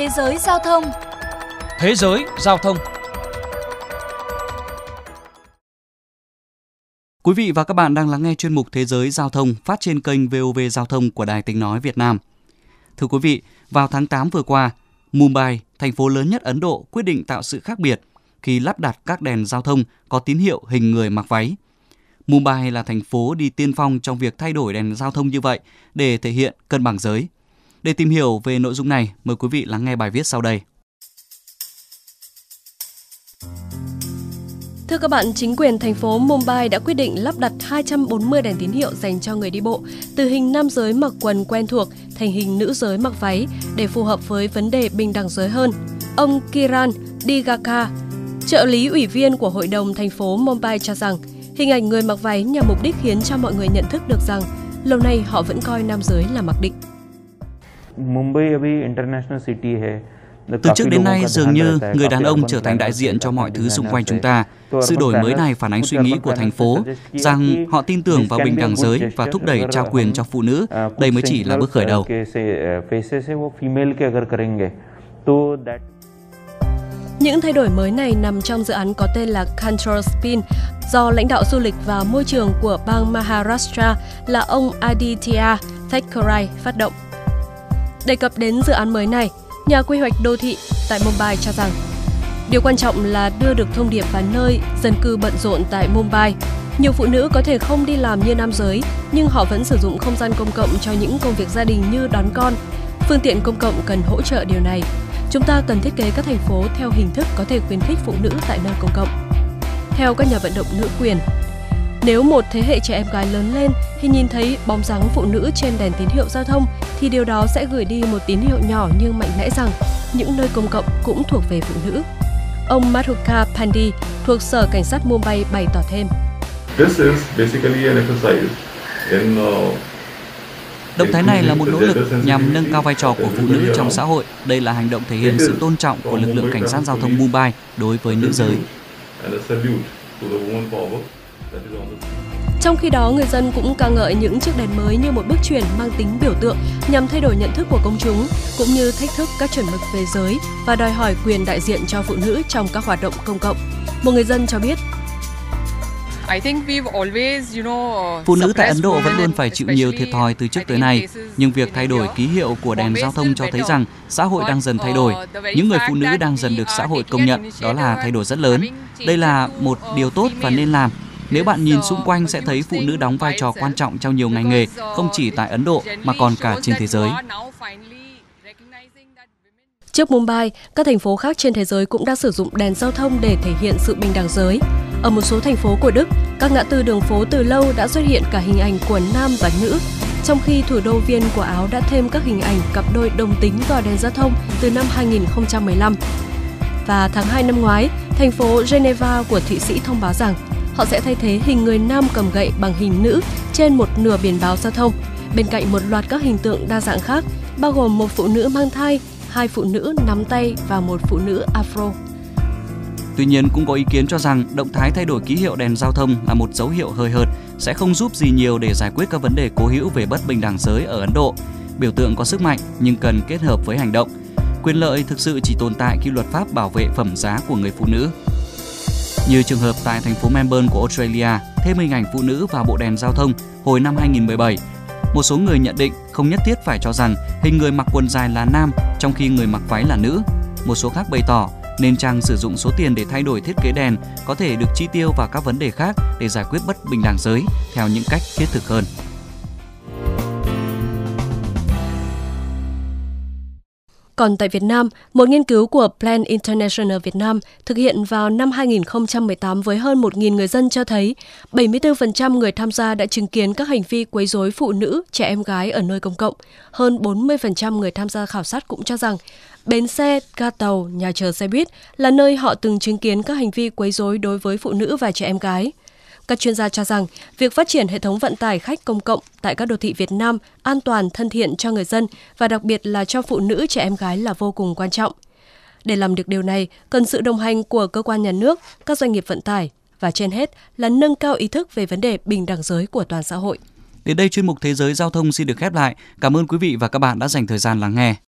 Thế giới giao thông Thế giới giao thông Quý vị và các bạn đang lắng nghe chuyên mục Thế giới giao thông phát trên kênh VOV Giao thông của Đài Tiếng Nói Việt Nam. Thưa quý vị, vào tháng 8 vừa qua, Mumbai, thành phố lớn nhất Ấn Độ, quyết định tạo sự khác biệt khi lắp đặt các đèn giao thông có tín hiệu hình người mặc váy. Mumbai là thành phố đi tiên phong trong việc thay đổi đèn giao thông như vậy để thể hiện cân bằng giới. Để tìm hiểu về nội dung này, mời quý vị lắng nghe bài viết sau đây. Thưa các bạn, chính quyền thành phố Mumbai đã quyết định lắp đặt 240 đèn tín hiệu dành cho người đi bộ, từ hình nam giới mặc quần quen thuộc thành hình nữ giới mặc váy để phù hợp với vấn đề bình đẳng giới hơn. Ông Kiran Digaka, trợ lý ủy viên của Hội đồng thành phố Mumbai cho rằng, hình ảnh người mặc váy nhằm mục đích khiến cho mọi người nhận thức được rằng lâu nay họ vẫn coi nam giới là mặc định. Mumbai अभी international city है từ trước đến nay, dường như người đàn ông trở thành đại diện cho mọi thứ xung quanh chúng ta. Sự đổi mới này phản ánh suy nghĩ của thành phố rằng họ tin tưởng vào bình đẳng giới và thúc đẩy trao quyền cho phụ nữ. Đây mới chỉ là bước khởi đầu. Những thay đổi mới này nằm trong dự án có tên là Control Spin do lãnh đạo du lịch và môi trường của bang Maharashtra là ông Aditya Thakrai phát động. Đề cập đến dự án mới này, Nhà quy hoạch đô thị tại Mumbai cho rằng điều quan trọng là đưa được thông điệp vào nơi dân cư bận rộn tại Mumbai. Nhiều phụ nữ có thể không đi làm như nam giới, nhưng họ vẫn sử dụng không gian công cộng cho những công việc gia đình như đón con. Phương tiện công cộng cần hỗ trợ điều này. Chúng ta cần thiết kế các thành phố theo hình thức có thể khuyến khích phụ nữ tại nơi công cộng. Theo các nhà vận động nữ quyền, nếu một thế hệ trẻ em gái lớn lên thì nhìn thấy bóng dáng phụ nữ trên đèn tín hiệu giao thông thì điều đó sẽ gửi đi một tín hiệu nhỏ nhưng mạnh mẽ rằng những nơi công cộng cũng thuộc về phụ nữ. Ông Madhuka Pandi thuộc Sở Cảnh sát Mumbai bày tỏ thêm. This is basically an exercise in uh, Động thái này là một nỗ lực nhằm nâng cao vai trò của phụ nữ trong xã hội. Đây là hành động thể hiện sự tôn trọng của lực lượng cảnh sát giao thông Mumbai đối với nữ giới. Trong khi đó, người dân cũng ca ngợi những chiếc đèn mới như một bước chuyển mang tính biểu tượng nhằm thay đổi nhận thức của công chúng, cũng như thách thức các chuẩn mực về giới và đòi hỏi quyền đại diện cho phụ nữ trong các hoạt động công cộng. Một người dân cho biết, Phụ nữ tại Ấn Độ vẫn luôn phải chịu nhiều thiệt thòi từ trước tới nay, nhưng việc thay đổi ký hiệu của đèn giao thông cho thấy rằng xã hội đang dần thay đổi. Những người phụ nữ đang dần được xã hội công nhận, đó là thay đổi rất lớn. Đây là một điều tốt và nên làm, nếu bạn nhìn xung quanh sẽ thấy phụ nữ đóng vai trò quan trọng trong nhiều ngành nghề, không chỉ tại Ấn Độ mà còn cả trên thế giới. Trước Mumbai, các thành phố khác trên thế giới cũng đã sử dụng đèn giao thông để thể hiện sự bình đẳng giới. Ở một số thành phố của Đức, các ngã tư đường phố từ lâu đã xuất hiện cả hình ảnh của nam và nữ, trong khi thủ đô Viên của Áo đã thêm các hình ảnh cặp đôi đồng tính vào đèn giao thông từ năm 2015. Và tháng 2 năm ngoái, thành phố Geneva của Thụy Sĩ thông báo rằng họ sẽ thay thế hình người nam cầm gậy bằng hình nữ trên một nửa biển báo giao thông, bên cạnh một loạt các hình tượng đa dạng khác, bao gồm một phụ nữ mang thai, hai phụ nữ nắm tay và một phụ nữ afro. Tuy nhiên cũng có ý kiến cho rằng động thái thay đổi ký hiệu đèn giao thông là một dấu hiệu hơi hợt, sẽ không giúp gì nhiều để giải quyết các vấn đề cố hữu về bất bình đẳng giới ở Ấn Độ. Biểu tượng có sức mạnh nhưng cần kết hợp với hành động. Quyền lợi thực sự chỉ tồn tại khi luật pháp bảo vệ phẩm giá của người phụ nữ. Như trường hợp tại thành phố Melbourne của Australia, thêm hình ảnh phụ nữ vào bộ đèn giao thông hồi năm 2017. Một số người nhận định không nhất thiết phải cho rằng hình người mặc quần dài là nam trong khi người mặc váy là nữ. Một số khác bày tỏ nên chăng sử dụng số tiền để thay đổi thiết kế đèn có thể được chi tiêu vào các vấn đề khác để giải quyết bất bình đẳng giới theo những cách thiết thực hơn. Còn tại Việt Nam, một nghiên cứu của Plan International Việt Nam thực hiện vào năm 2018 với hơn 1.000 người dân cho thấy 74% người tham gia đã chứng kiến các hành vi quấy rối phụ nữ, trẻ em gái ở nơi công cộng. Hơn 40% người tham gia khảo sát cũng cho rằng bến xe, ga tàu, nhà chờ xe buýt là nơi họ từng chứng kiến các hành vi quấy rối đối với phụ nữ và trẻ em gái. Các chuyên gia cho rằng, việc phát triển hệ thống vận tải khách công cộng tại các đô thị Việt Nam an toàn, thân thiện cho người dân và đặc biệt là cho phụ nữ, trẻ em gái là vô cùng quan trọng. Để làm được điều này, cần sự đồng hành của cơ quan nhà nước, các doanh nghiệp vận tải và trên hết là nâng cao ý thức về vấn đề bình đẳng giới của toàn xã hội. Đến đây chuyên mục Thế giới giao thông xin được khép lại. Cảm ơn quý vị và các bạn đã dành thời gian lắng nghe.